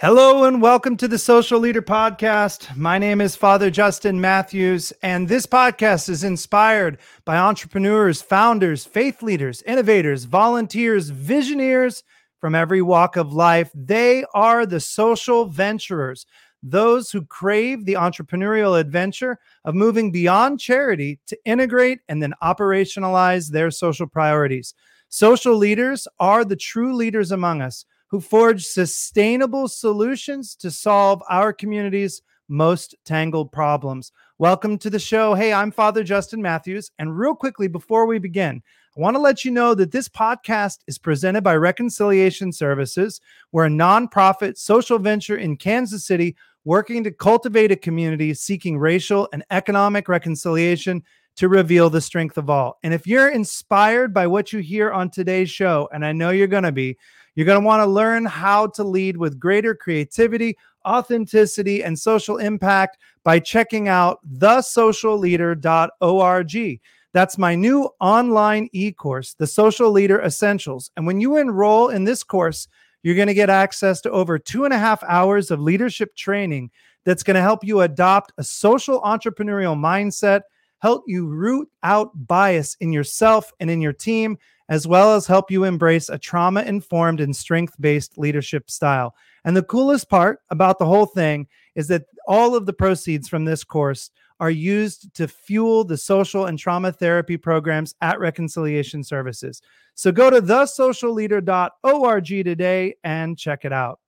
Hello and welcome to the Social Leader Podcast. My name is Father Justin Mathews, and this podcast is inspired by entrepreneurs, founders, faith leaders, innovators, volunteers, visionaries from every walk of life. They are the social venturers, those who crave the entrepreneurial adventure of moving beyond charity to integrate and then operationalize their social priorities. Social leaders are the true leaders among us who forge sustainable solutions to solve our community's most tangled problems. Welcome to the show. Hey, I'm Father Justin Mathews. And real quickly, before we begin, I want to let you know that this podcast is presented by Reconciliation Services. We're a nonprofit social venture in Kansas City working to cultivate a community seeking racial and economic reconciliation to reveal the strength of all. And if you're inspired by what you hear on today's show, and I know you're going to be, you're going to want to learn how to lead with greater creativity, authenticity, and social impact by checking out thesocialleader.org. That's my new online e course, The Social Leader Essentials. And when you enroll in this course, you're going to get access to over two and a half hours of leadership training that's going to help you adopt a social entrepreneurial mindset, help you root out bias in yourself and in your team, as well as help you embrace a trauma informed and strength based leadership style. And the coolest part about the whole thing is that all of the proceeds from this course are used to fuel the social and trauma therapy programs at Reconciliation Services. So go to thesocialleader.org today and check it out.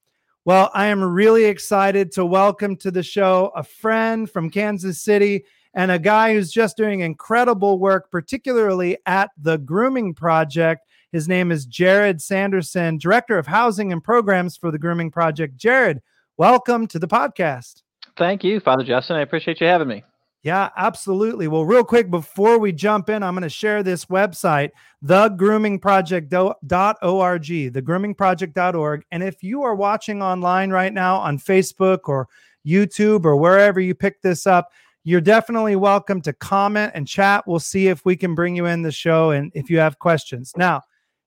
Well, I am really excited to welcome to the show a friend from Kansas City and a guy who's just doing incredible work, particularly at the Grooming Project. His name is Jarrod Sanderson, Director of Housing and Programs for the Grooming Project. Jarrod, welcome to the podcast. Thank you, Father Justin. I appreciate you having me. Yeah, absolutely. Well, real quick before we jump in, I'm going to share this website, thegroomingproject.org, thegroomingproject.org. And if you are watching online right now on Facebook or YouTube or wherever you pick this up, you're definitely welcome to comment and chat. We'll see if we can bring you in the show and if you have questions. Now,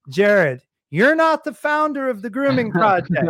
Jarrod, you're not the founder of the grooming project.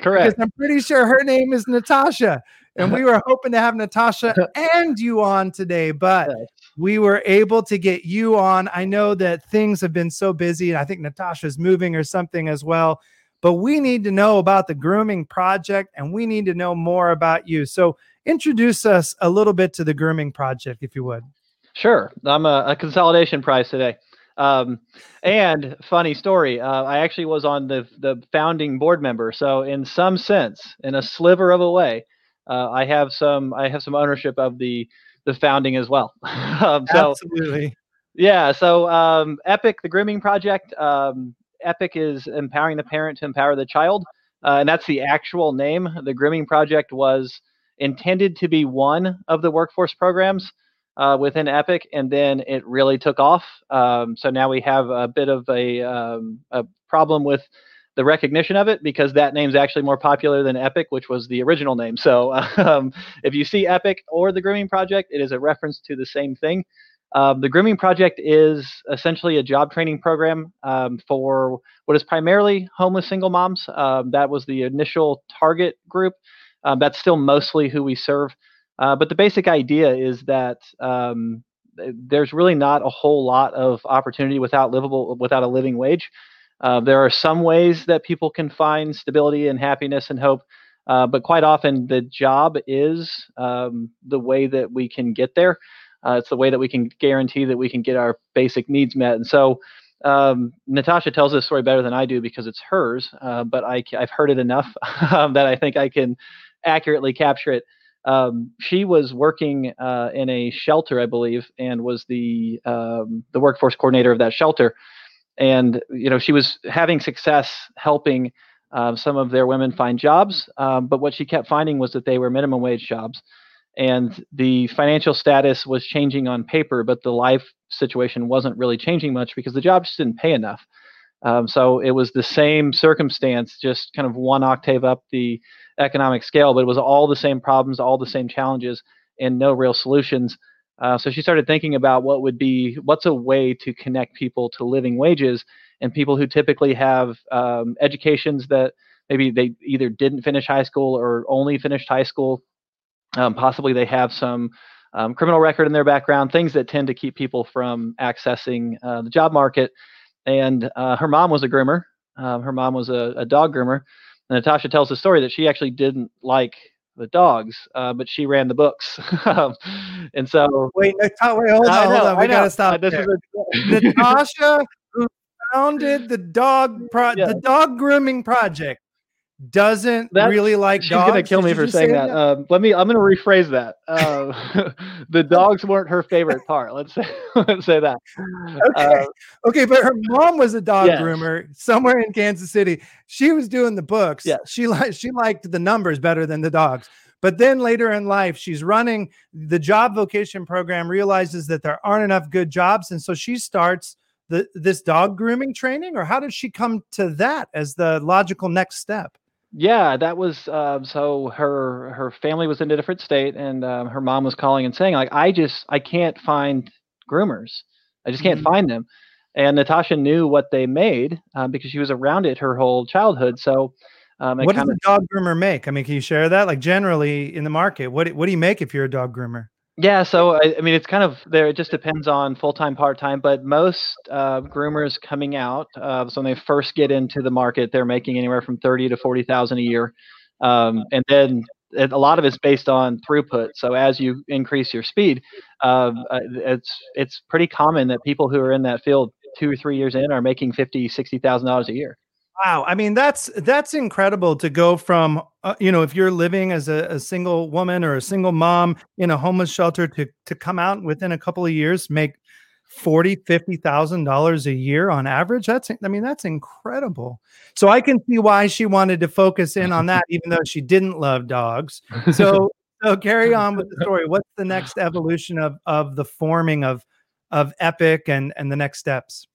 Correct. I'm pretty sure her name is Natasha. And we were hoping to have Natasha and you on today, but we were able to get you on. I know that things have been so busy, and I think Natasha's moving or something as well. But we need to know about the grooming project and we need to know more about you. So introduce us a little bit to the grooming project, if you would. Sure. I'm a, a consolidation prize today. Um, and funny story, uh, I actually was on the the founding board member. So in some sense, in a sliver of a way, uh, I have some I have some ownership of the the founding as well. um, so, Absolutely. Yeah. So um, EPEC, the grooming project. Um, EPEC is empowering the parent to empower the child, uh, and that's the actual name. The grooming project was intended to be one of the workforce programs uh, within EPEC, and then it really took off. Um, so now we have a bit of a, um, a problem with the recognition of it because that name's actually more popular than EPEC, which was the original name. So um, if you see EPEC or the Grooming Project, it is a reference to the same thing. Um, the Grooming Project is essentially a job training program um, for what is primarily homeless single moms. Um, that was the initial target group. Um, that's still mostly who we serve. Uh, but the basic idea is that um, there's really not a whole lot of opportunity without livable without a living wage. Uh, there are some ways that people can find stability and happiness and hope, uh, but quite often the job is um, the way that we can get there. Uh, it's the way that we can guarantee that we can get our basic needs met. And so um, Natasha tells this story better than I do because it's hers, uh, but I, have heard it enough um, that I think I can accurately capture it. Um, she was working uh, in a shelter, I believe, and was the um, the workforce coordinator of that shelter. And you know, she was having success helping uh, some of their women find jobs. Um, but what she kept finding was that they were minimum wage jobs, and the financial status was changing on paper, but the life situation wasn't really changing much because the jobs didn't pay enough. Um, so it was the same circumstance, just kind of one octave up the economic scale, but it was all the same problems, all the same challenges, and no real solutions. Uh, so she started thinking about what would be what's a way to connect people to living wages and people who typically have um, educations that maybe they either didn't finish high school or only finished high school. Um, possibly they have some um, criminal record in their background, things that tend to keep people from accessing uh, the job market. And uh, her mom was a groomer. Um, her mom was a, a, dog groomer. And Natasha tells the story that she actually didn't like the dogs, uh, but she ran the books. Um, and so, wait, wait, hold on, hold on. We got to stop. Uh, a, Natasha, who founded the dog pro- yeah. the dog grooming project, doesn't really like she's dogs. gonna kill me for saying that. that? Um, let me. I'm gonna rephrase that. Uh, the dogs weren't her favorite part. Let's say. let's say that. Okay. Uh, okay, but her mom was a dog yes. groomer somewhere in Kansas City. She was doing the books. Yeah. She liked she liked the numbers better than the dogs. But then later in life, she's running the job vocation program. Realizes that there aren't enough good jobs, and so she starts the this dog grooming training. Or how did she come to that as the logical next step? Yeah, that was um, so her her family was in a different state, and um, her mom was calling and saying like, I just I can't find groomers, I just can't mm-hmm. find them. And Natasha knew what they made um, because she was around it her whole childhood. So, um, what does a dog groomer make? I mean, can you share that? Like generally in the market, what what do you make if you're a dog groomer? Yeah, so I, I, mean, it's kind of there. It just depends on full time, part time. But most uh, groomers coming out, uh, so when they first get into the market, they're making anywhere from thirty to forty thousand a year, um, and then a lot of it's based on throughput. So as you increase your speed, um, uh, it's it's pretty common that people who are in that field two or three years in are making fifty, sixty thousand dollars a year. Wow, I mean that's that's incredible to go from uh, you know if you're living as a, a, single woman or a single mom in a homeless shelter to to come out within a couple of years make forty fifty thousand dollars a year on average. That's I mean that's incredible. So I can see why she wanted to focus in on that, even though she didn't love dogs. So so carry on with the story. What's the next evolution of of the forming of of EPEC and and the next steps?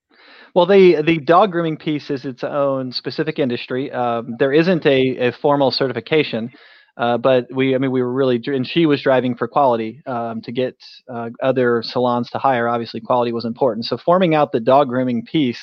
Well, the the dog grooming piece is its own specific industry. Um, there isn't a, a formal certification, uh, but we, I mean, we were really, and she was driving for quality um, to get uh, other salons to hire. Obviously, quality was important. So, forming out the dog grooming piece,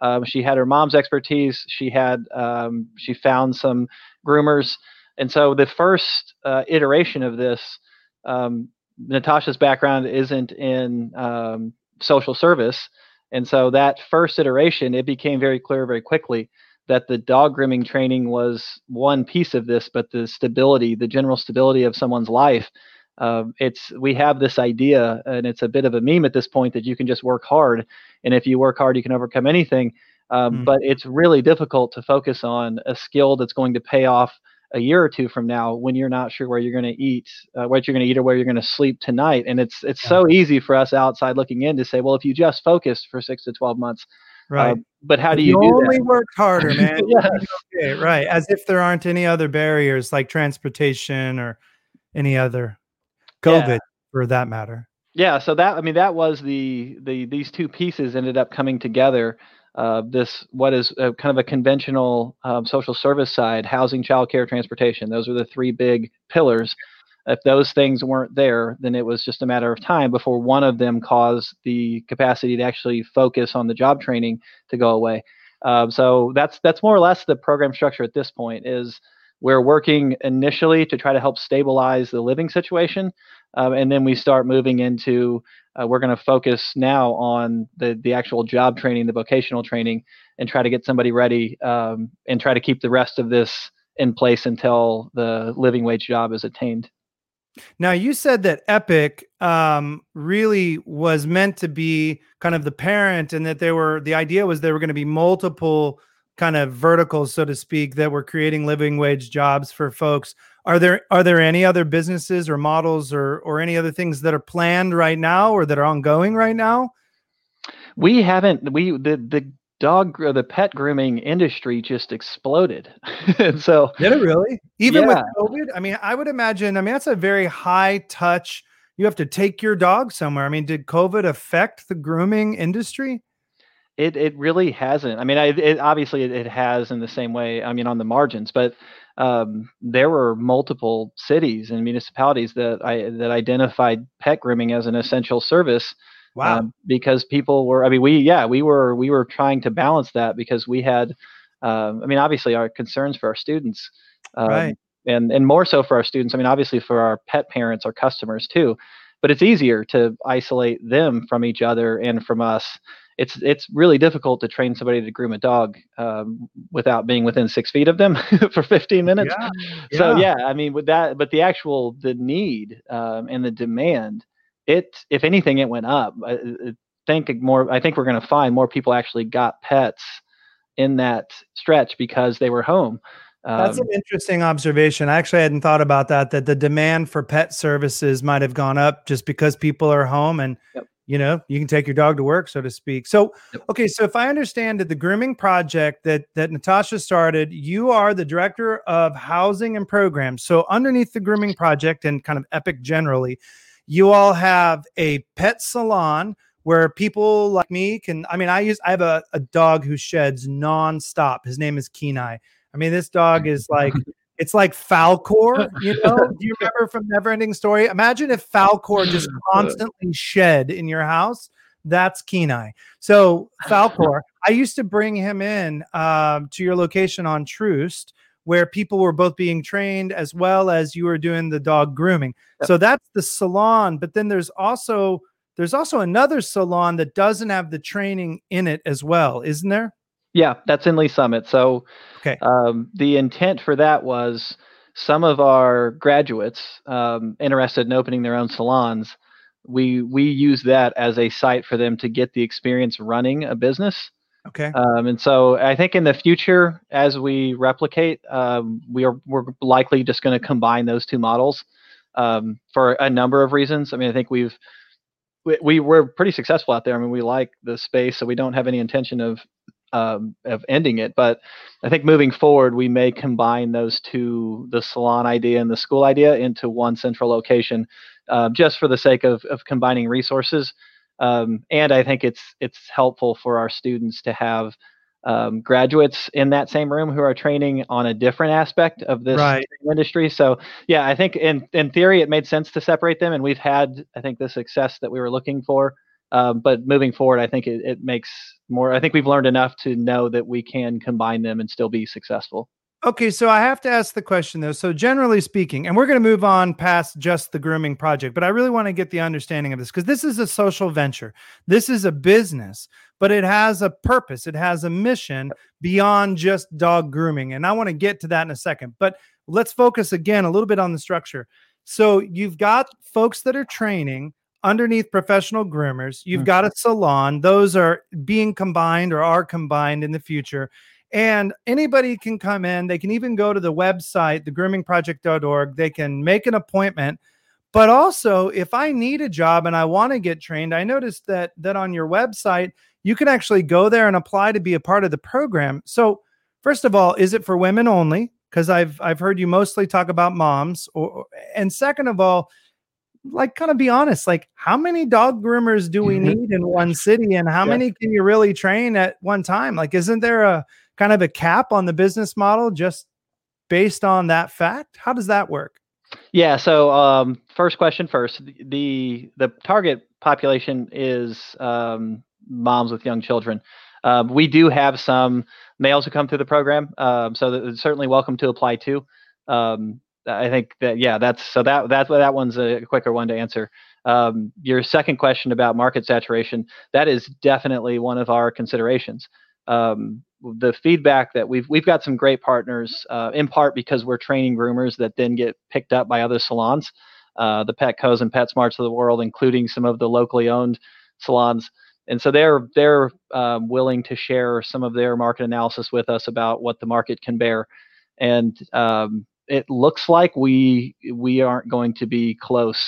um, she had her mom's expertise. She had, um, she found some groomers, and so the first uh, iteration of this, um, Natasha's background isn't in um, social service. And so that first iteration, it became very clear very quickly that the dog grooming training was one piece of this, but the stability, the general stability of someone's life. Uh, it's we have this idea, and it's a bit of a meme at this point that you can just work hard, and if you work hard, you can overcome anything. Um, mm. But it's really difficult to focus on a skill that's going to pay off a year or two from now when you're not sure where you're going to eat, uh, what you're going to eat, or where you're going to sleep tonight. And it's it's yeah. so easy for us outside looking in to say, well, if you just focused for six to twelve months, uh, right? Uh, but how do you, you do only that? work harder, man? yes. okay, right. As if there aren't any other barriers like transportation or any other COVID, yeah. for that matter. Yeah. So that I mean that was the the these two pieces ended up coming together uh, this what is a, kind of a conventional um, social service side housing childcare transportation. Those are the three big pillars. If those things weren't there then it was just a matter of time before one of them caused the capacity to actually focus on the job training to go away. Um, so that's that's more or less the program structure at this point is we're working initially to try to help stabilize the living situation um, and then we start moving into uh, we're going to focus now on the the actual job training, the vocational training, and try to get somebody ready um, and try to keep the rest of this in place until the living wage job is attained. Now, you said that EPEC um, really was meant to be kind of the parent, and that there were the idea was there were going to be multiple kind of verticals, so to speak, that were creating living wage jobs for folks. Are there are there any other businesses or models or or any other things that are planned right now or that are ongoing right now? We haven't. We the the dog the pet grooming industry just exploded. and so did it really? Even yeah. with COVID? I mean, I would imagine. I mean, that's a very high touch. You have to take your dog somewhere. I mean, did COVID affect the grooming industry? It it really hasn't. I mean, I, it, obviously it, it, has in the same way. I mean, on the margins, but um, there were multiple cities and municipalities that I that identified pet grooming as an essential service. Wow! Um, because people were, I mean, we yeah, we were we were trying to balance that because we had um, I mean, obviously, our concerns for our students, um, right. and and more so for our students. I mean, obviously for our pet parents, our customers too. But it's easier to isolate them from each other and from us. It's it's really difficult to train somebody to groom a dog um, without being within six feet of them for 15 minutes. Yeah. So yeah, I mean, with that, but the actual the need um, and the demand, it if anything, it went up. I, I think more. I think we're going to find more people actually got pets in that stretch because they were home. Um, That's an interesting observation. I actually hadn't thought about that. That the demand for pet services might have gone up just because people are home and yep. you know you can take your dog to work, so to speak. So, yep. okay, so if I understand that the grooming project that that Natasha started, you are the director of housing and programs. So underneath the grooming project and kind of EPEC generally, you all have a pet salon where people like me can i mean i use i have a, a dog who sheds nonstop his name is kenai i mean this dog is like it's like Falkor you know? Do you remember from neverending story? Imagine if Falkor just constantly shed in your house. That's kenai. So Falkor i used to bring him in um, to your location on troost where people were both being trained as well as you were doing the dog grooming. Yep. so that's the salon but then there's also there's also another salon that doesn't have the training in it as well, isn't there? Yeah, that's in Lee's Summit. So, okay. Um, the intent for that was some of our graduates um, interested in opening their own salons. We we use that as a site for them to get the experience running a business. Okay. Um, and so I think in the future, as we replicate, um, we are we're likely just going to combine those two models um, for a number of reasons. I mean, I think we've we, we were pretty successful out there. I mean, we like the space, so we don't have any intention of um, of ending it. But I think moving forward, we may combine those two, the salon idea and the school idea, into one central location, uh, just for the sake of of combining resources. Um, and I think it's it's helpful for our students to have um, graduates in that same room who are training on a different aspect of this right. industry. So yeah, I think in in theory it made sense to separate them, and we've had I think the success that we were looking for. Um, but moving forward, I think it, it makes more. I think we've learned enough to know that we can combine them and still be successful. Okay, so I have to ask the question though. So generally speaking, and we're going to move on past just the grooming project, but I really want to get the understanding of this because this is a social venture. This is a business, but it has a purpose. It has a mission beyond just dog grooming, and I want to get to that in a second. But let's focus again a little bit on the structure. So you've got folks that are training underneath professional groomers. You've mm-hmm. got a salon. Those are being combined or are combined in the future and anybody can come in. They can even go to the website, thegroomingproject.org. They can make an appointment. But also, if I need a job and I want to get trained, I noticed that that on your website, you can actually go there and apply to be a part of the program. So, first of all, is it for women only? Because I've I've heard you mostly talk about moms. Or, and second of all, like kind of be honest, like how many dog groomers do we need in one city, and how yeah. many can you really train at one time? Like, isn't there a kind of a cap on the business model just based on that fact? How does that work? Yeah. So um, first question first. The the target population is um, moms with young children. Um, we do have some males who come through the program, um, so that certainly welcome to apply too. Um, I think that yeah, that's so that that that one's a quicker one to answer. Um, your second question about market saturation that is definitely one of our considerations. Um, the feedback that we've we've got some great partners uh, in part because we're training groomers that then get picked up by other salons uh, the petcos and petsmarts of the world including some of the locally owned salons and so they're they're um, willing to share some of their market analysis with us about what the market can bear and um, it looks like we we aren't going to be close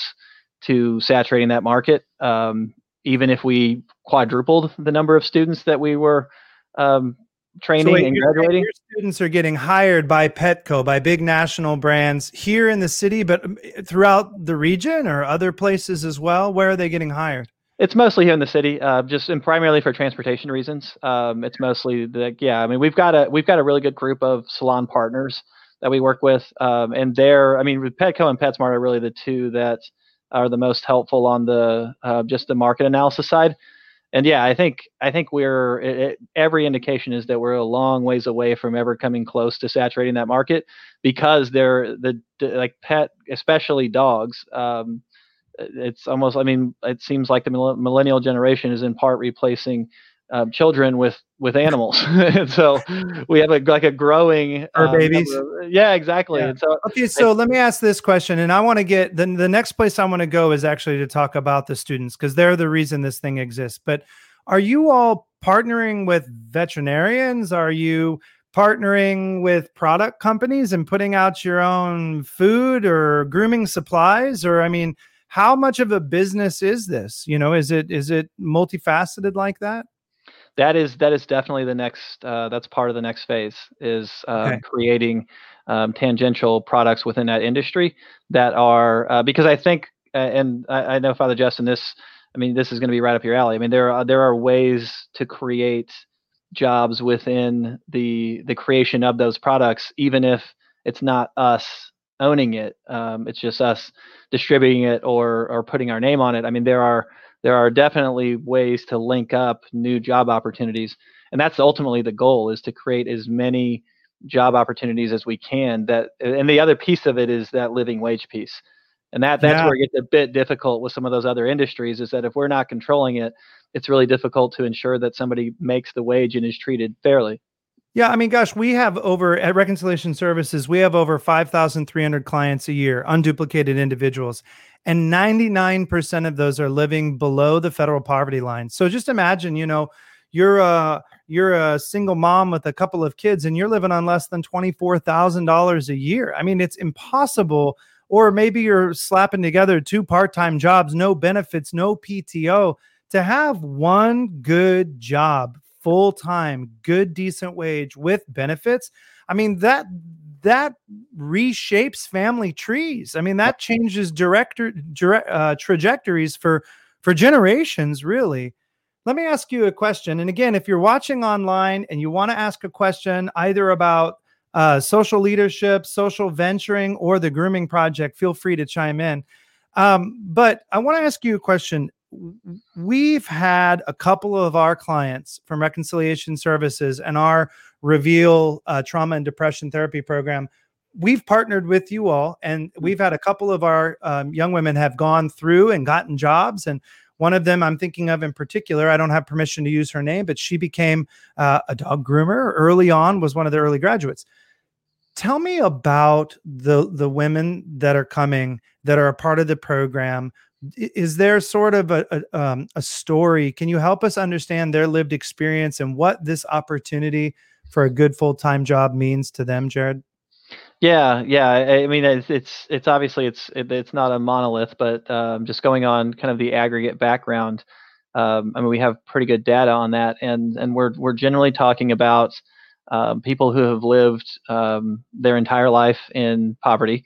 to saturating that market um, even if we quadrupled the number of students that we were um, training so wait, and graduating. Your students are getting hired by Petco, by big national brands here in the city, but um, throughout the region or other places as well. Where are they getting hired? It's mostly here in the city, uh, just and primarily for transportation reasons. Um, it's mostly the yeah. I mean, we've got a we've got a really good group of salon partners that we work with, um, and they're I mean, Petco and PetSmart are really the two that are the most helpful on the uh, just the market analysis side and yeah, I think I think we're it, it, every indication is that we're a long ways away from ever coming close to saturating that market because they're the like pet, especially dogs. Um, it's almost I mean it seems like the millennial generation is in part replacing um, children with with animals. And so we have a like a growing um, babies? of, yeah exactly. Yeah. And so okay so let me ask this question and i want to get the, the next place i want to go is actually to talk about the students because they're the reason this thing exists but are you all partnering with veterinarians? Are you partnering with product companies and putting out your own food or grooming supplies? Or i mean how much of a business is this? You know is it is it multifaceted like that that is that is definitely the next uh, that's part of the next phase is uh, okay. creating um, tangential products within that industry that are uh, because I think and I, I, know Father Justin this I mean this is going to be right up your alley I mean there are there are ways to create jobs within the the creation of those products even if it's not us owning it um, it's just us distributing it or or putting our name on it I mean there are there are definitely ways to link up new job opportunities and that's ultimately the goal is to create as many job opportunities as we can that and the other piece of it is that living wage piece. And that that's yeah. where it gets a bit difficult with some of those other industries is that if we're not controlling it it's really difficult to ensure that somebody makes the wage and is treated fairly. Yeah, I mean, gosh, we have over at Reconciliation Services, we have over 5,300 clients a year, unduplicated individuals, and 99% of those are living below the federal poverty line. So just imagine, you know, you're a you're a single mom with a couple of kids and you're living on less than $24,000 a year. I mean, it's impossible or maybe you're slapping together two part-time jobs, no benefits, no PTO to have one good job full time, good, decent wage with benefits. I mean, that that reshapes family trees. I mean, that changes director direct, uh, trajectories for for generations, really. Let me ask you a question. And again, if you're watching online and you want to ask a question either about uh, social leadership, social venturing, or the grooming project, feel free to chime in. Um, but I want to ask you a question we've had a couple of our clients from Reconciliation Services and our Reveal uh, Trauma and Depression Therapy Program. We've partnered with you all, and we've had a couple of our um, young women have gone through and gotten jobs. And one of them I'm thinking of in particular, I don't have permission to use her name, but she became uh, a dog groomer early on, was one of the early graduates. Tell me about the the women that are coming that are a part of the program is there sort of a, a, um, a story can you help us understand their lived experience and what this opportunity for a good full-time job means to them Jarrod yeah yeah i mean it's it's, it's obviously it's it, it's not a monolith but um, just going on kind of the aggregate background um, i mean we have pretty good data on that and and we're we're generally talking about um, people who have lived um, their entire life in poverty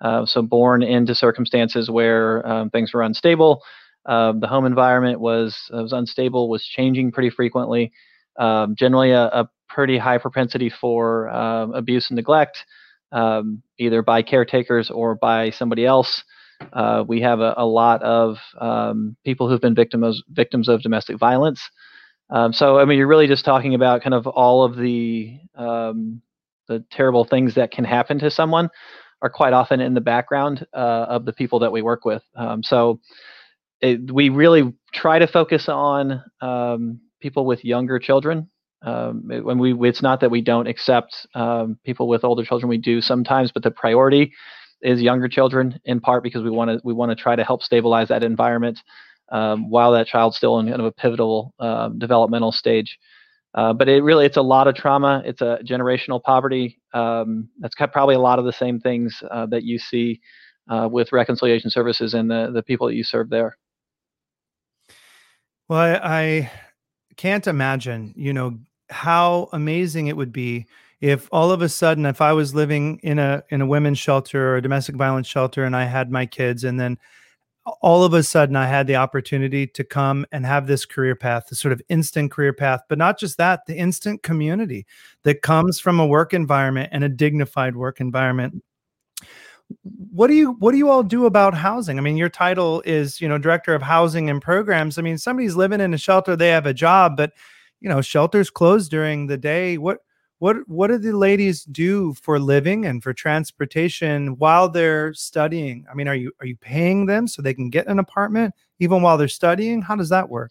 uh, so born into circumstances where um, things were unstable. Uh, the home environment was was unstable, was changing pretty frequently. Um, generally, a, a, pretty high propensity for uh, abuse and neglect, um, either by caretakers or by somebody else. Uh, we have a, a lot of um, people who've been victims victims of domestic violence. Um, so, I mean, you're really just talking about kind of all of the um, the terrible things that can happen to someone are quite often in the background uh, of the people that we work with. Um, so it, we really try to focus on um, people with younger children. Um, when we, it's not that we don't accept um, people with older children. We do sometimes, but the priority is younger children in part because we want to we want to try to help stabilize that environment um, while that child's still in kind of a pivotal um, developmental stage. Uh, but it really it's a lot of trauma. It's a generational poverty. Um, that's probably a lot of the same things uh, that you see uh, with reconciliation services and the the people that you serve there. Well, I, I can't imagine, you know, how amazing it would be if all of a sudden, if I was living in a in a women's shelter or a domestic violence shelter, and I had my kids, and then all of a sudden I had the opportunity to come and have this career path, the sort of instant career path, but not just that, the instant community that comes from a work environment and a dignified work environment. What do you what do you all do about housing? I mean, your title is you know director of housing and programs. I mean, somebody's living in a shelter, they have a job, but you know, shelters close during the day. What what what do the ladies do for living and for transportation while they're studying? I mean, are you are you paying them so they can get an apartment even while they're studying? How does that work?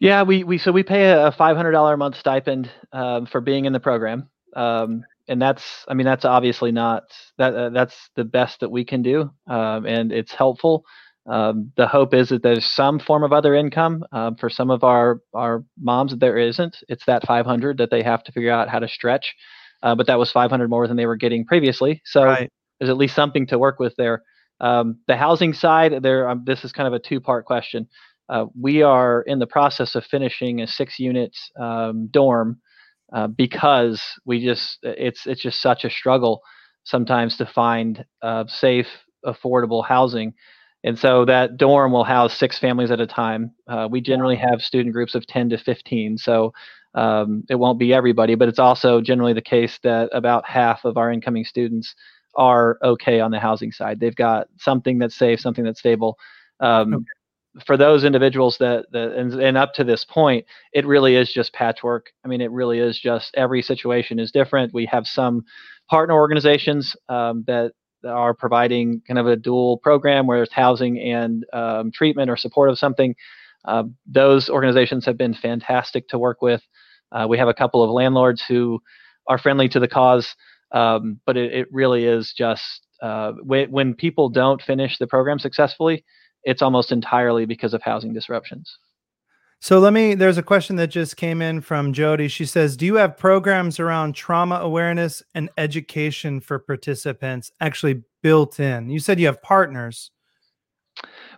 Yeah, we we so we pay a five hundred dollar a month stipend um, for being in the program, um, and that's I mean that's obviously not that uh, that's the best that we can do, um, and it's helpful. Um, the hope is that there's some form of other income um, for some of our our moms. There isn't. It's that 500 that they have to figure out how to stretch. Uh, but that was 500 more than they were getting previously. So right. there's at least something to work with there. Um, the housing side, there. Um, this is kind of a two-part question. Uh, we are in the process of finishing a six-unit um, dorm uh, because we just it's it's just such a struggle sometimes to find uh, safe, affordable housing. And so that dorm will house six families at a time. Uh, we generally have student groups of 10 to 15. So um, it won't be everybody, but it's also generally the case that about half of our incoming students are okay on the housing side. They've got something that's safe, something that's stable. Um, okay. For those individuals that, that and, and up to this point, it really is just patchwork. I mean, it really is just every situation is different. We have some partner organizations um, that are providing kind of a dual program where it's housing and um, treatment or support of something. Uh, those organizations have been fantastic to work with. Uh, we have a couple of landlords who are friendly to the cause, um, but it, it, really is just uh, when, when people don't finish the program successfully, it's almost entirely because of housing disruptions. So let me, there's a question that just came in from Jody. She says, Do you have programs around trauma awareness and education for participants actually built in? You said you have partners.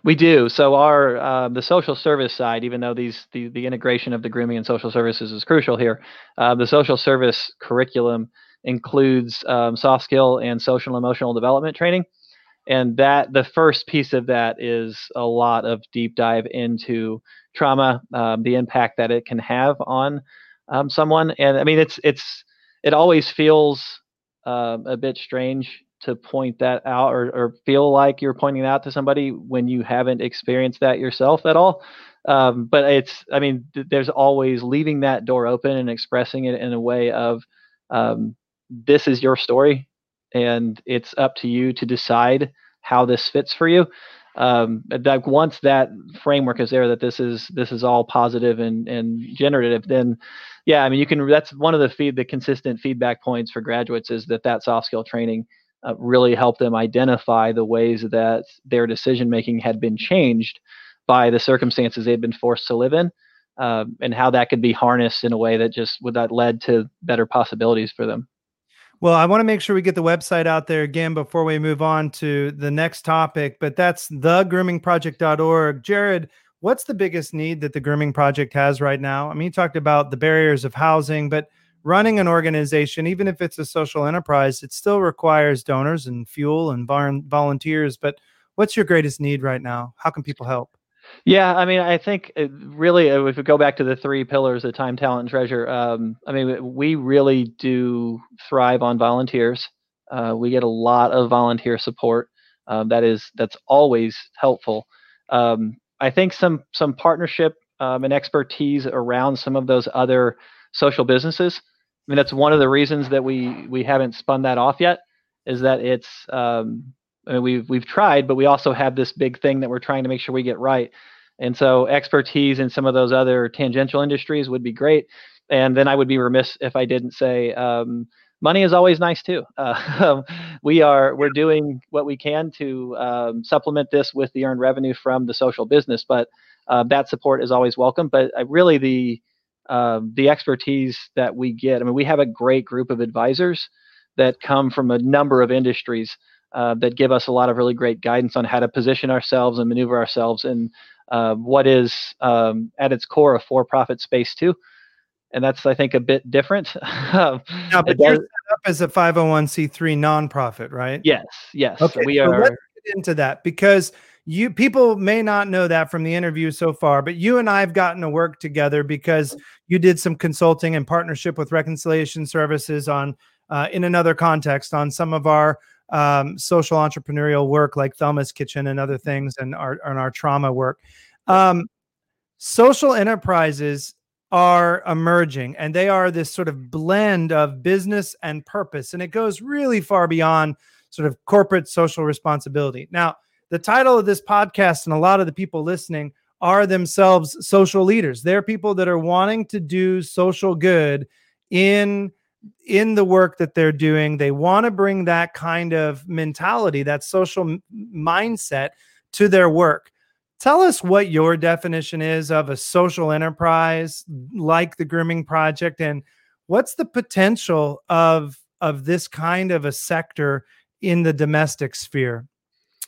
We do. So our uh, the social service side, even though these the, the integration of the grooming and social services is crucial here, uh, the social service curriculum includes um, soft skill and social and emotional development training and that the first piece of that is a lot of deep dive into trauma, um, the impact that it can have on um, someone. And I mean, it's it's it always feels uh, a bit strange to point that out or, or feel like you're pointing out to somebody when you haven't experienced that yourself at all. Um, but it's, I mean, th- there's always leaving that door open and expressing it in a way of um, this is your story and it's up to you to decide how this fits for you. Um, that once that framework is there that this is this is all positive and and generative then yeah i mean you can that's one of the feed the consistent feedback points for graduates is that that soft skill training uh, really helped them identify the ways that their decision making had been changed by the circumstances they'd been forced to live in um, and how that could be harnessed in a way that just would that led to better possibilities for them well, I want to make sure we get the website out there again before we move on to the next topic, but that's thegroomingproject.org. Jarrod, what's the biggest need that the grooming project has right now? I mean, you talked about the barriers of housing, but running an organization, even if it's a social enterprise, it still requires donors and fuel and volunteers. But what's your greatest need right now? How can people help? Yeah, I mean, I think it really, uh, if we go back to the three pillars of time, talent, and treasure, um, I mean, we really do thrive on volunteers. Uh, we get a lot of volunteer support. Um, that is that's always helpful. Um, I think some some partnership um, and expertise around some of those other social businesses. I mean, that's one of the reasons that we we haven't spun that off yet. Is that it's um, I mean, we've we've tried, but we also have this big thing that we're trying to make sure we get right. And so expertise in some of those other tangential industries would be great. And then I would be remiss if I didn't say um, money is always nice too. Uh, we are we're doing what we can to um, supplement this with the earned revenue from the social business, but uh, that support is always welcome. But I really the uh, the expertise that we get. I mean, we have a great group of advisors that come from a number of industries uh, that give us a lot of really great guidance on how to position ourselves and maneuver ourselves in uh, what is um, at its core a for-profit space too. And that's, I think, a bit different. no, but you're set up as a 501c3 nonprofit, right? Yes, yes. Okay, we so are. Let's get into that because you people may not know that from the interview so far, but you and I have gotten to work together because you did some consulting and partnership with Reconciliation Services on uh, in another context on some of our um, social entrepreneurial work like Thelma's Kitchen and other things, and our and our trauma work. Um, social enterprises are emerging, and they are this sort of blend of business and purpose, and it goes really far beyond sort of corporate social responsibility. Now, the title of this podcast and a lot of the people listening are themselves social leaders. They're people that are wanting to do social good in in the work that they're doing. They want to bring that kind of mentality, that social m- mindset to their work. Tell us what your definition is of a social enterprise like the Grooming Project and what's the potential of of this kind of a sector in the domestic sphere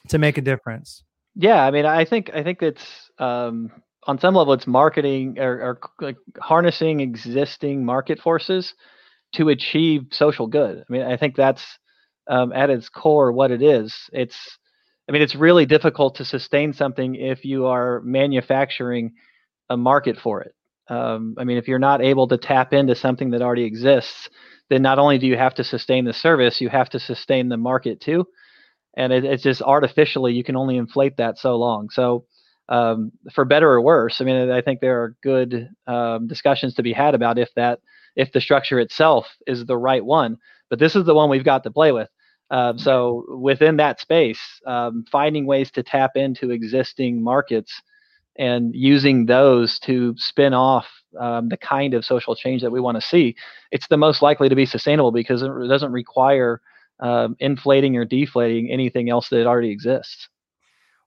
to make a difference? Yeah, I mean, I think I think it's um, on some level it's marketing or, or like harnessing existing market forces to achieve social good. I mean, I think that's um, at its core what it is. It's I mean, it's really difficult to sustain something if you are manufacturing a market for it. Um, I mean, if you're not able to tap into something that already exists, then not only do you have to sustain the service, you have to sustain the market too and it, it's just artificially you can only inflate that so long. So um, for better or worse, I mean, I think there are good um, discussions to be had about if that if the structure itself is the right one. But this is the one we've got to play with. Um, so within that space, um, finding ways to tap into existing markets and using those to spin off um, the kind of social change that we want to see, it's the most likely to be sustainable because it doesn't require um, inflating or deflating anything else that already exists.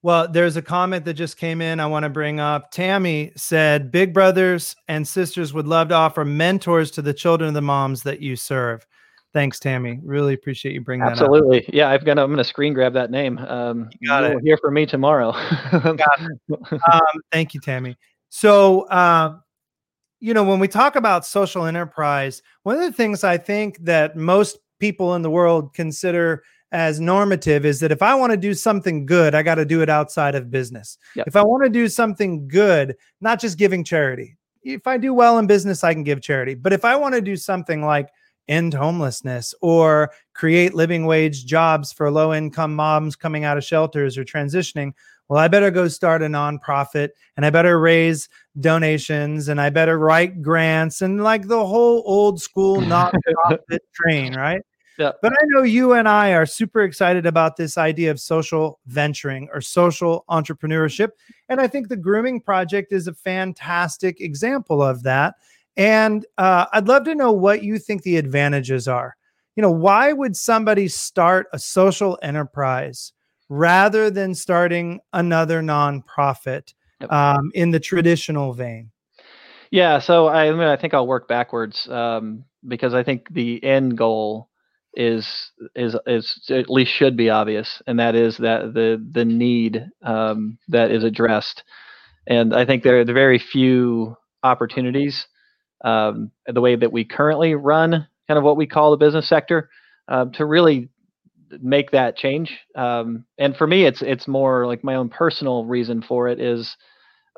Well, there's a comment that just came in I want to bring up. Tammy said, Big brothers and sisters would love to offer mentors to the children of the moms that you serve. Thanks, Tammy. Really appreciate you bringing Absolutely. that Absolutely. Yeah, I've got. I'm going to screen grab that name. Um, you got it. Hear from me tomorrow. um, thank you, Tammy. So, uh, you know, when we talk about social enterprise, one of the things I think that most people in the world consider as normative is that if I want to do something good, I got to do it outside of business. Yep. If I want to do something good, not just giving charity. If I do well in business, I can give charity. But if I want to do something like end homelessness or create living wage jobs for low income moms coming out of shelters or transitioning, well, I better go start a nonprofit and I better raise donations and I better write grants and like the whole old school nonprofit train, right? Yeah. But I know you and I are super excited about this idea of social venturing or social entrepreneurship. And I think the Grooming Project is a fantastic example of that. And uh, I'd love to know what you think the advantages are. You know, why would somebody start a social enterprise rather than starting another nonprofit yep. um, in the traditional vein? Yeah, so I, I, mean, I think I'll work backwards um, because I think the end goal is is is at least should be obvious, and that is that the the need um, that is addressed, and I think there are very few opportunities um, the way that we currently run kind of what we call the business sector uh, to really make that change. Um, and for me, it's it's more like my own personal reason for it is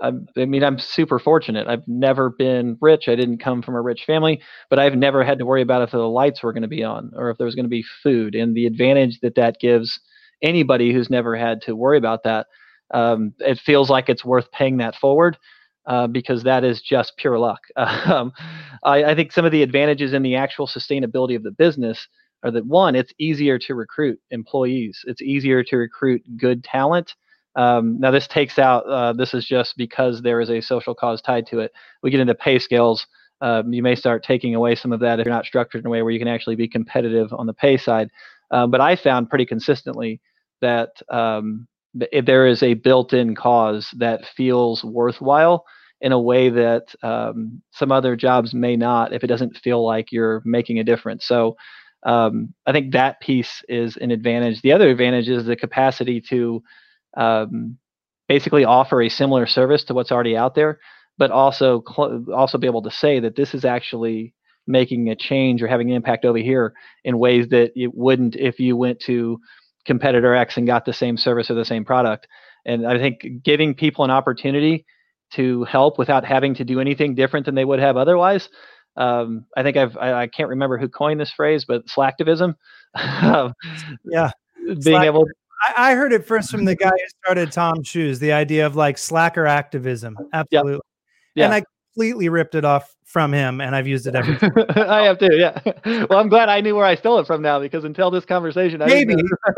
I mean, I'm super fortunate. I've never been rich. I didn't come from a rich family, but I've never had to worry about if the lights were going to be on or if there was going to be food. And the advantage that that gives anybody who's never had to worry about that, um, it feels like it's worth paying that forward uh, because that is just pure luck. Um, I, I think some of the advantages in the actual sustainability of the business are that one, it's easier to recruit employees. It's easier to recruit good talent um, now, this takes out, uh, this is just because there is a social cause tied to it. We get into pay scales. Um, you may start taking away some of that if you're not structured in a way where you can actually be competitive on the pay side. Um, but I found pretty consistently that um, there is a built in cause that feels worthwhile in a way that um, some other jobs may not if it doesn't feel like you're making a difference. So um, I think that piece is an advantage. The other advantage is the capacity to um, basically offer a similar service to what's already out there, but also cl- also be able to say that this is actually making a change or having an impact over here in ways that it wouldn't if you went to competitor X and got the same service or the same product. And I think giving people an opportunity to help without having to do anything different than they would have otherwise Um, I think I've I, I, can't remember who coined this phrase, but slacktivism. Um, yeah, being Slack- able. I, I, heard it first from the guy who started TOMS Shoes. The idea of like slacker activism. Absolutely. Yep. Yeah. And I completely ripped it off from him, and I've used it every time. I have too. Yeah. Well, I'm glad I knew where I stole it from now because until this conversation, I maybe,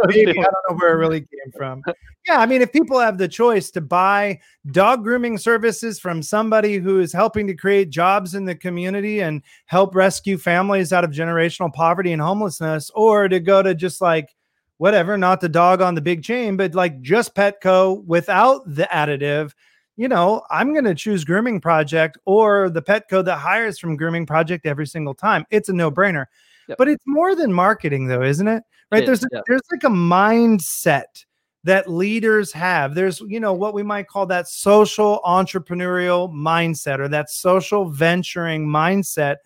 maybe I don't know where it really came from. Yeah, I mean, if people have the choice to buy dog grooming services from somebody who is helping to create jobs in the community and help rescue families out of generational poverty and homelessness, or to go to just like whatever, not the dog on the big chain, but like just Petco without the additive you know, I'm going to choose Grooming Project or the Petco that hires from Grooming Project every single time. It's a no brainer. Yep. But it's more than marketing, though, isn't it? Right? It there's a, there's like a mindset that leaders have. There's you know what we might call that social entrepreneurial mindset or that social venturing mindset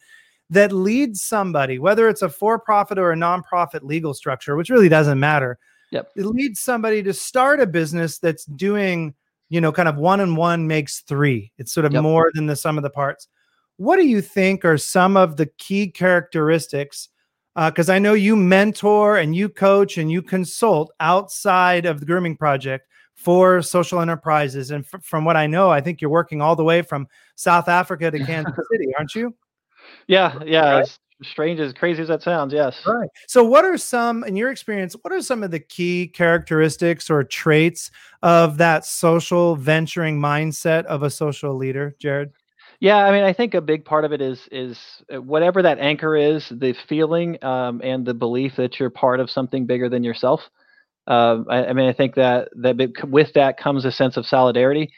that leads somebody, whether it's a for-profit or a nonprofit legal structure, which really doesn't matter. Yep. It leads somebody to start a business that's doing you know, kind of one and one makes three. It's sort of yep. more than the sum of the parts. What do you think are some of the key characteristics? Because uh, I know you mentor and you coach and you consult outside of the grooming project for social enterprises. And f- from what I know, I think you're working all the way from South Africa to Kansas City, aren't you? Yeah, yeah. Right? strange as crazy as that sounds yes right so what are some in your experience what are some of the key characteristics or traits of that social venturing mindset of a social leader Jarrod yeah i mean i think a big part of it is is uh, whatever that anchor is the feeling um, and the belief that you're part of something bigger than yourself um, I, I, mean i think that that with that comes a sense of solidarity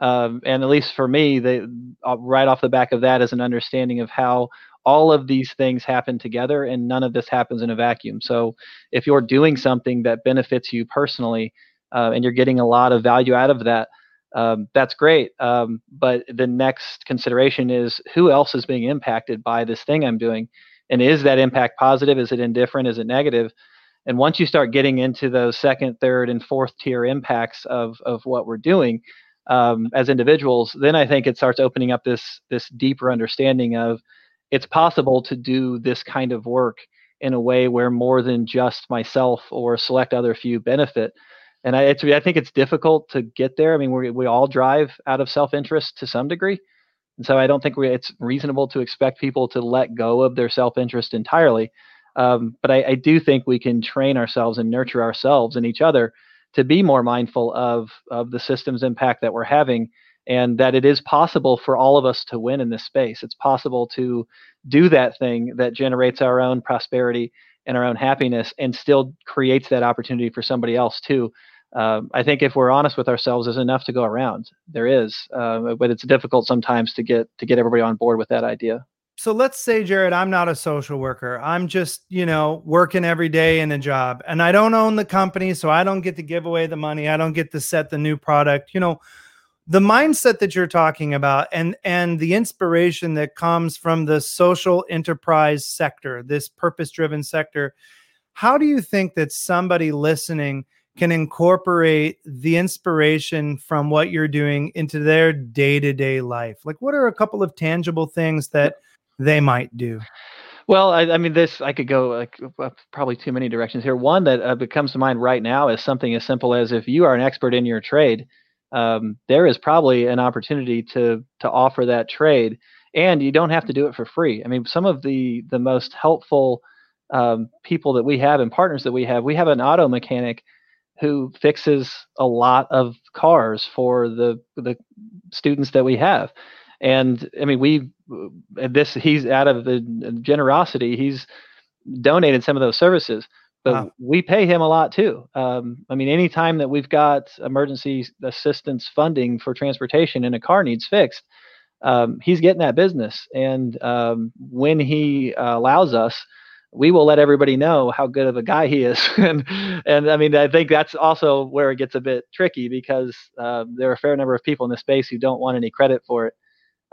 um, and at least for me, they uh, right off the back of that is an understanding of how all of these things happen together and none of this happens in a vacuum. So if you're doing something that benefits you personally uh, and you're getting a lot of value out of that um, that's great. Um, but the next consideration is who else is being impacted by this thing i'm doing? And is that impact positive? Is it indifferent? Is it negative? negative and once you start getting into those second third and fourth tier impacts of, of what we're doing um, as individuals then i think it starts opening up this this deeper understanding of it's possible to do this kind of work in a way where more than just myself or select other few benefit. And I, I think it's difficult to get there. I mean, we we all drive out of self-interest to some degree, and so I don't think we, it's reasonable to expect people to let go of their self-interest entirely. Um, but I, I do think we can train ourselves and nurture ourselves and each other to be more mindful of of the system's impact that we're having and that it is possible for all of us to win in this space. It's possible to do that thing that generates our own prosperity and our own happiness and still creates that opportunity for somebody else too. Um, I think if we're honest with ourselves, there's enough to go around. There is, uh, but it's difficult sometimes to get to get everybody on board with that idea. So let's say, Jarrod, I'm not a social worker. I'm just, you know, working every day in a job, and I don't own the company, so I don't get to give away the money. I don't get to set the new product. You know, the mindset that you're talking about and and the inspiration that comes from the social enterprise sector this purpose driven sector how do you think that somebody listening can incorporate the inspiration from what you're doing into their day-to-day life like what are a couple of tangible things that they might do well, I, I, mean, this I could go like probably too many directions here. One that uh, comes to mind right now is something as simple as if you are an expert in your trade, um, there is probably an opportunity to to offer that trade, and you don't have to do it for free. I mean, some of the the most helpful um, people that we have and partners that we have, we have an auto mechanic who fixes a lot of cars for the the students that we have. And I mean, we this he's out of the generosity, he's donated some of those services but wow. we pay him a lot too. Um, I mean, anytime that we've got emergency assistance funding for transportation and a car needs fixed, um, he's getting that business. And um, when he uh, allows us, we will let everybody know how good of a guy he is. and and I mean, I think that's also where it gets a bit tricky because uh, there are a fair number of people in the space who don't want any credit for it,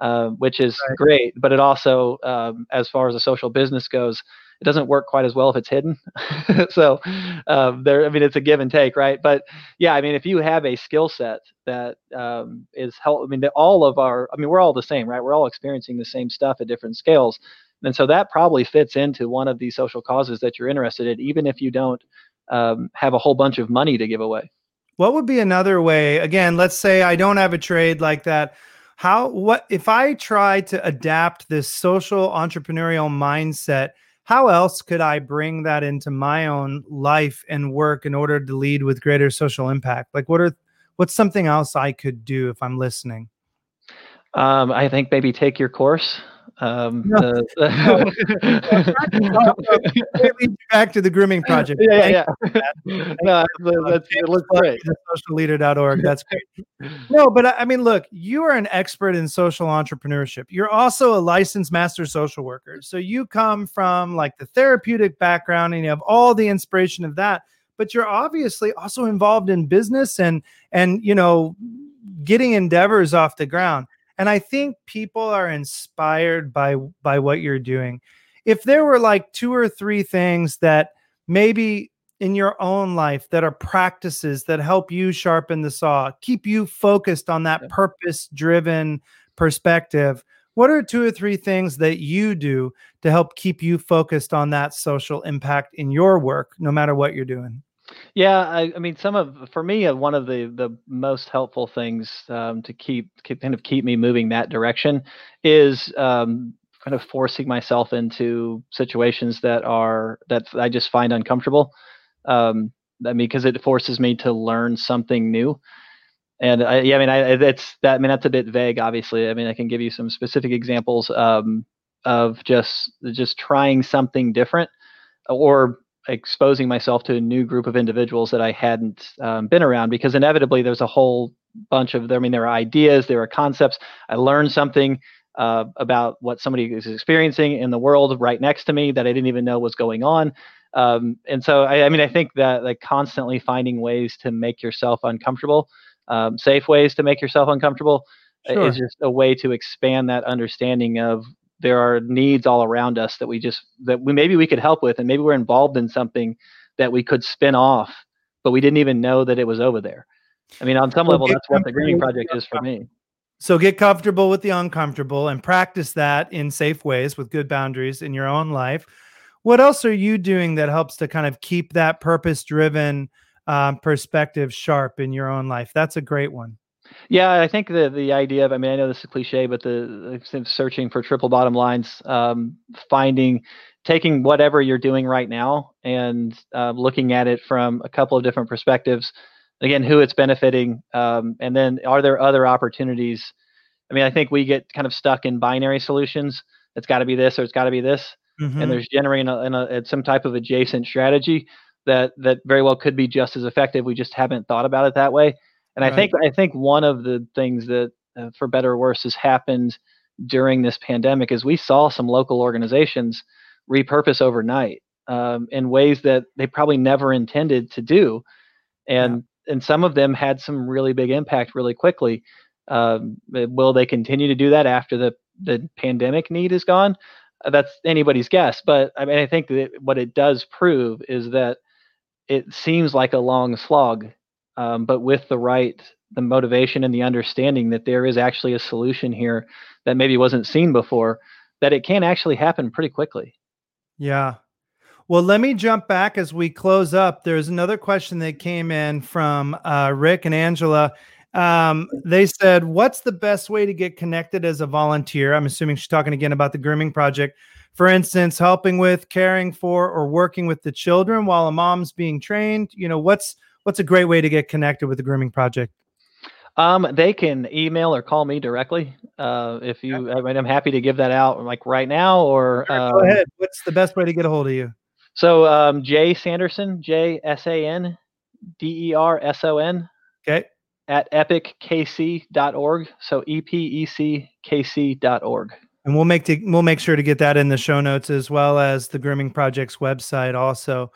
uh, which is right. great. But it also, um, as far as the social business goes, It doesn't work quite as well if it's hidden. so um, there, I mean, it's a give and take, right? But yeah, I mean, if you have a skill set that um, is help, I mean, all of our, I mean, we're all the same, right? We're all experiencing the same stuff at different scales, and so that probably fits into one of these social causes that you're interested in, even if you don't um, have a whole bunch of money to give away. What would be another way? Again, let's say I don't have a trade like that. How, what, if I try to adapt this social entrepreneurial mindset, how else could I bring that into my own life and work in order to lead with greater social impact? Like, what are, what's something else I could do if I'm listening? Um, I think maybe take your course. Um, no. the, back to the grooming project. Yeah, yeah. yeah. no, that's, it looks great. Socialleader.org. That's great. No, but I mean, look, you are an expert in social entrepreneurship. You're also a licensed master social worker. So you come from like the therapeutic background and you have all the inspiration of that. But you're obviously also involved in business and and you know getting endeavors off the ground and i think people are inspired by by what you're doing. If there were like two or three things that maybe in your own life that are practices that help you sharpen the saw keep you focused on that purpose driven perspective what are two or three things that you do to help keep you focused on that social impact in your work no matter what you're doing yeah, I, I mean, some of for me, uh, one of the the most helpful things um, to keep, keep kind of keep me moving that direction is um, kind of forcing myself into situations that are that I just find uncomfortable. Um, I mean, because it forces me to learn something new. And I, yeah, I mean, I, it's that. I mean, that's a bit vague. Obviously, I mean, I can give you some specific examples um, of just just trying something different, or exposing myself to a new group of individuals that I hadn't um, been around because inevitably there's a whole bunch of I mean there are ideas, there are concepts. I learned something uh, about what somebody is experiencing in the world right next to me that I didn't even know was going on. Um, and so I, I, mean I think that like constantly finding ways to make yourself uncomfortable, um, safe ways to make yourself uncomfortable. Sure. is just a way to expand that understanding of there are needs all around us that we just that we maybe we could help with and maybe we're involved in something that we could spin off but we didn't even know that it was over there. I mean on some level that's what the grooming project is for me. So get comfortable with the uncomfortable and practice that in safe ways with good boundaries in your own life. What else are you doing that helps to kind of keep that purpose driven um, perspective sharp in your own life? That's a great one yeah, I think the the idea of I mean I know this is cliche, but the, the searching for triple bottom lines, um, finding, taking whatever you're doing right now and uh, looking at it from a couple of different perspectives. Again, who it's benefiting, um, and then are there other opportunities? I mean, I think we get kind of stuck in binary solutions. It's got to be this or it's got to be this, mm-hmm. and there's generating a, a, a, some type of adjacent strategy that that very well could be just as effective. We just haven't thought about it that way. And right. I think I think one of the things that, uh, for better or worse, has happened during this pandemic is we saw some local organizations repurpose overnight um, in ways that they probably never intended to do, and yeah. and some of them had some really big impact really quickly. Um, will they continue to do that after the the pandemic need is gone? Uh, that's anybody's guess. But I mean, I think that what it does prove is that it seems like a long slog um, but with the right the motivation and the understanding that there is actually a solution here that maybe wasn't seen before that it can actually happen pretty quickly. Yeah. Well let me jump back as we close up. There's another question that came in from uh, rick and angela. Um, they said what's the best way to get connected as a volunteer? I'm assuming she's talking again about the grooming project. For instance helping with caring for or working with the children while a mom's being trained? You know what's what's a great way to get connected with the grooming project? Um, they can email or call me directly. Uh, if you, okay. I mean, I'm happy to give that out like right now or. Sure, um, go ahead. What's the best way to get a hold of you? So, um, Jay Sanderson, J S A N D E R S O N. Okay. At epecKC.org. So E P E C K C.org. And we'll make we'll make sure to get that in the show notes as well as the grooming project's website also.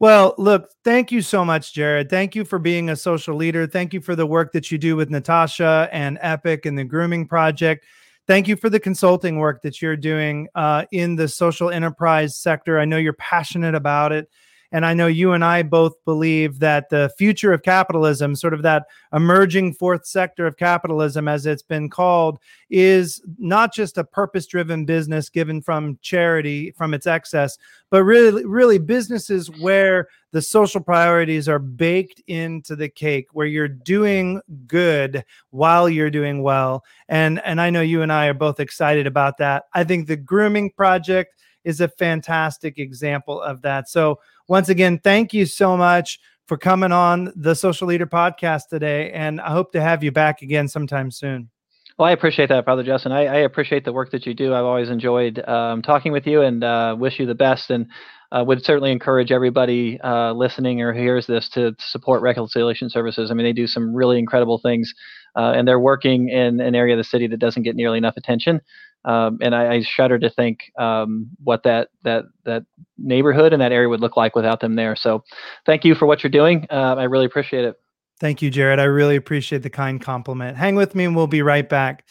Well, look, thank you so much, Jarrod. Thank you for being a social leader. Thank you for the work that you do with Natasha and EPEC and the Grooming Project. Thank you for the consulting work that you're doing uh, in the social enterprise sector. I know you're passionate about it. And I know you and I both believe that the future of capitalism, sort of that emerging fourth sector of capitalism, as it's been called, is not just a purpose driven business given from charity, from its excess, but really, really businesses where the social priorities are baked into the cake, where you're doing good while you're doing well. And, and I know you and I are both excited about that. I think the grooming project is a fantastic example of that. So, once again, thank you so much for coming on the Social Leader podcast today. And I hope to have you back again sometime soon. Well, I appreciate that, Father Justin. I, I appreciate the work that you do. I've always enjoyed um, talking with you and uh, wish you the best. And uh, would certainly encourage everybody uh, listening or who hears this to support Reconciliation Services. I mean, they do some really incredible things, uh, and they're working in an area of the city that doesn't get nearly enough attention. Um, and I, I, shudder to think um, what that that that neighborhood and that area would look like without them there. So, thank you for what you're doing. Uh, I really appreciate it. Thank you, Jarrod. I really appreciate the kind compliment. Hang with me, and we'll be right back.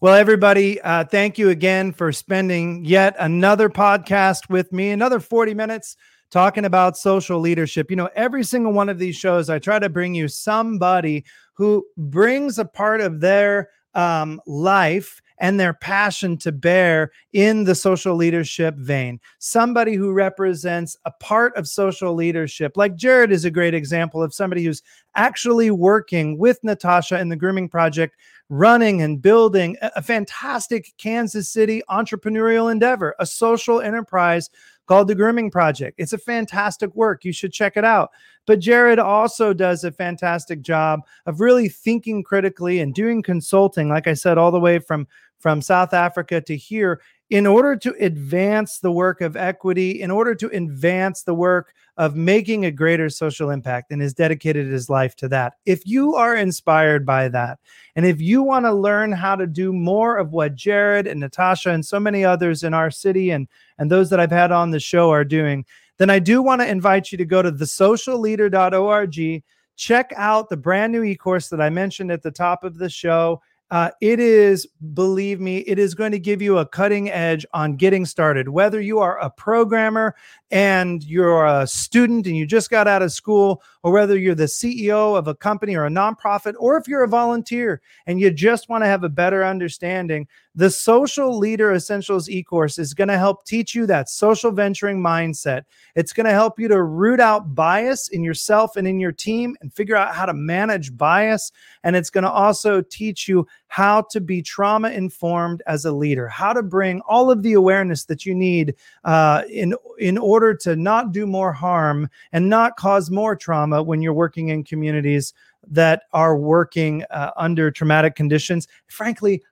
Well, everybody, uh, thank you again for spending yet another podcast with me, another 40 minutes talking about social leadership. You know, every single one of these shows, I try to bring you somebody who brings a part of their um, life and their passion to bear in the social leadership vein. Somebody who represents a part of social leadership, like Jarrod is a great example of somebody who's actually working with Natasha in the Grooming Project, running and building a fantastic Kansas City entrepreneurial endeavor, a social enterprise called the Grooming Project. It's a fantastic work. You should check it out. But Jarrod also does a fantastic job of really thinking critically and doing consulting, like I said, all the way from from South Africa to here in order to advance the work of equity, in order to advance the work of making a greater social impact, and has dedicated his life to that. If you are inspired by that, and if you want to learn how to do more of what Jarrod and Natasha and so many others in our city and, and those that I've had on the show are doing, then I do want to invite you to go to thesocialleader.org. Check out the brand new e course that I mentioned at the top of the show. Uh, it is, believe me, it is going to give you a cutting edge on getting started. Whether you are a programmer and you're a student and you just got out of school, or whether you're the CEO of a company or a nonprofit, or if you're a volunteer and you just want to have a better understanding, the Social Leader Essentials e course is going to help teach you that social venturing mindset. It's going to help you to root out bias in yourself and in your team and figure out how to manage bias. And it's going to also teach you how to be trauma informed as a leader, how to bring all of the awareness that you need uh, in, in order to not do more harm and not cause more trauma when you're working in communities that are working uh, under traumatic conditions. Frankly,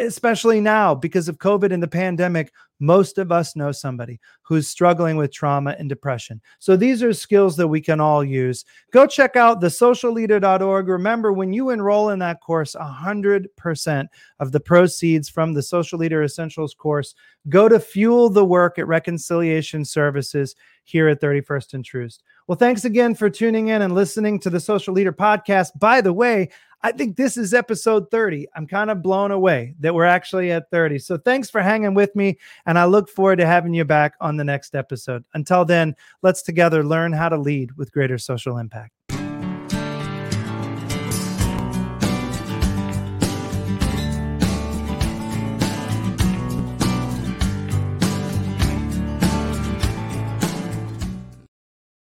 especially now because of COVID and the pandemic, most of us know somebody who's struggling with trauma and depression. So these are skills that we can all use. Go check out thesocialleader.org. Remember, when you enroll in that course, 100% of the proceeds from the Social Leader Essentials course go to fuel the work at Reconciliation Services here at 31st and Troost. Well, thanks again for tuning in and listening to the Social Leader podcast. By the way, I think this is episode 30. I'm kind of blown away that we're actually at 30. So thanks for hanging with me. And I look forward to having you back on the next episode. Until then, let's together learn how to lead with greater social impact.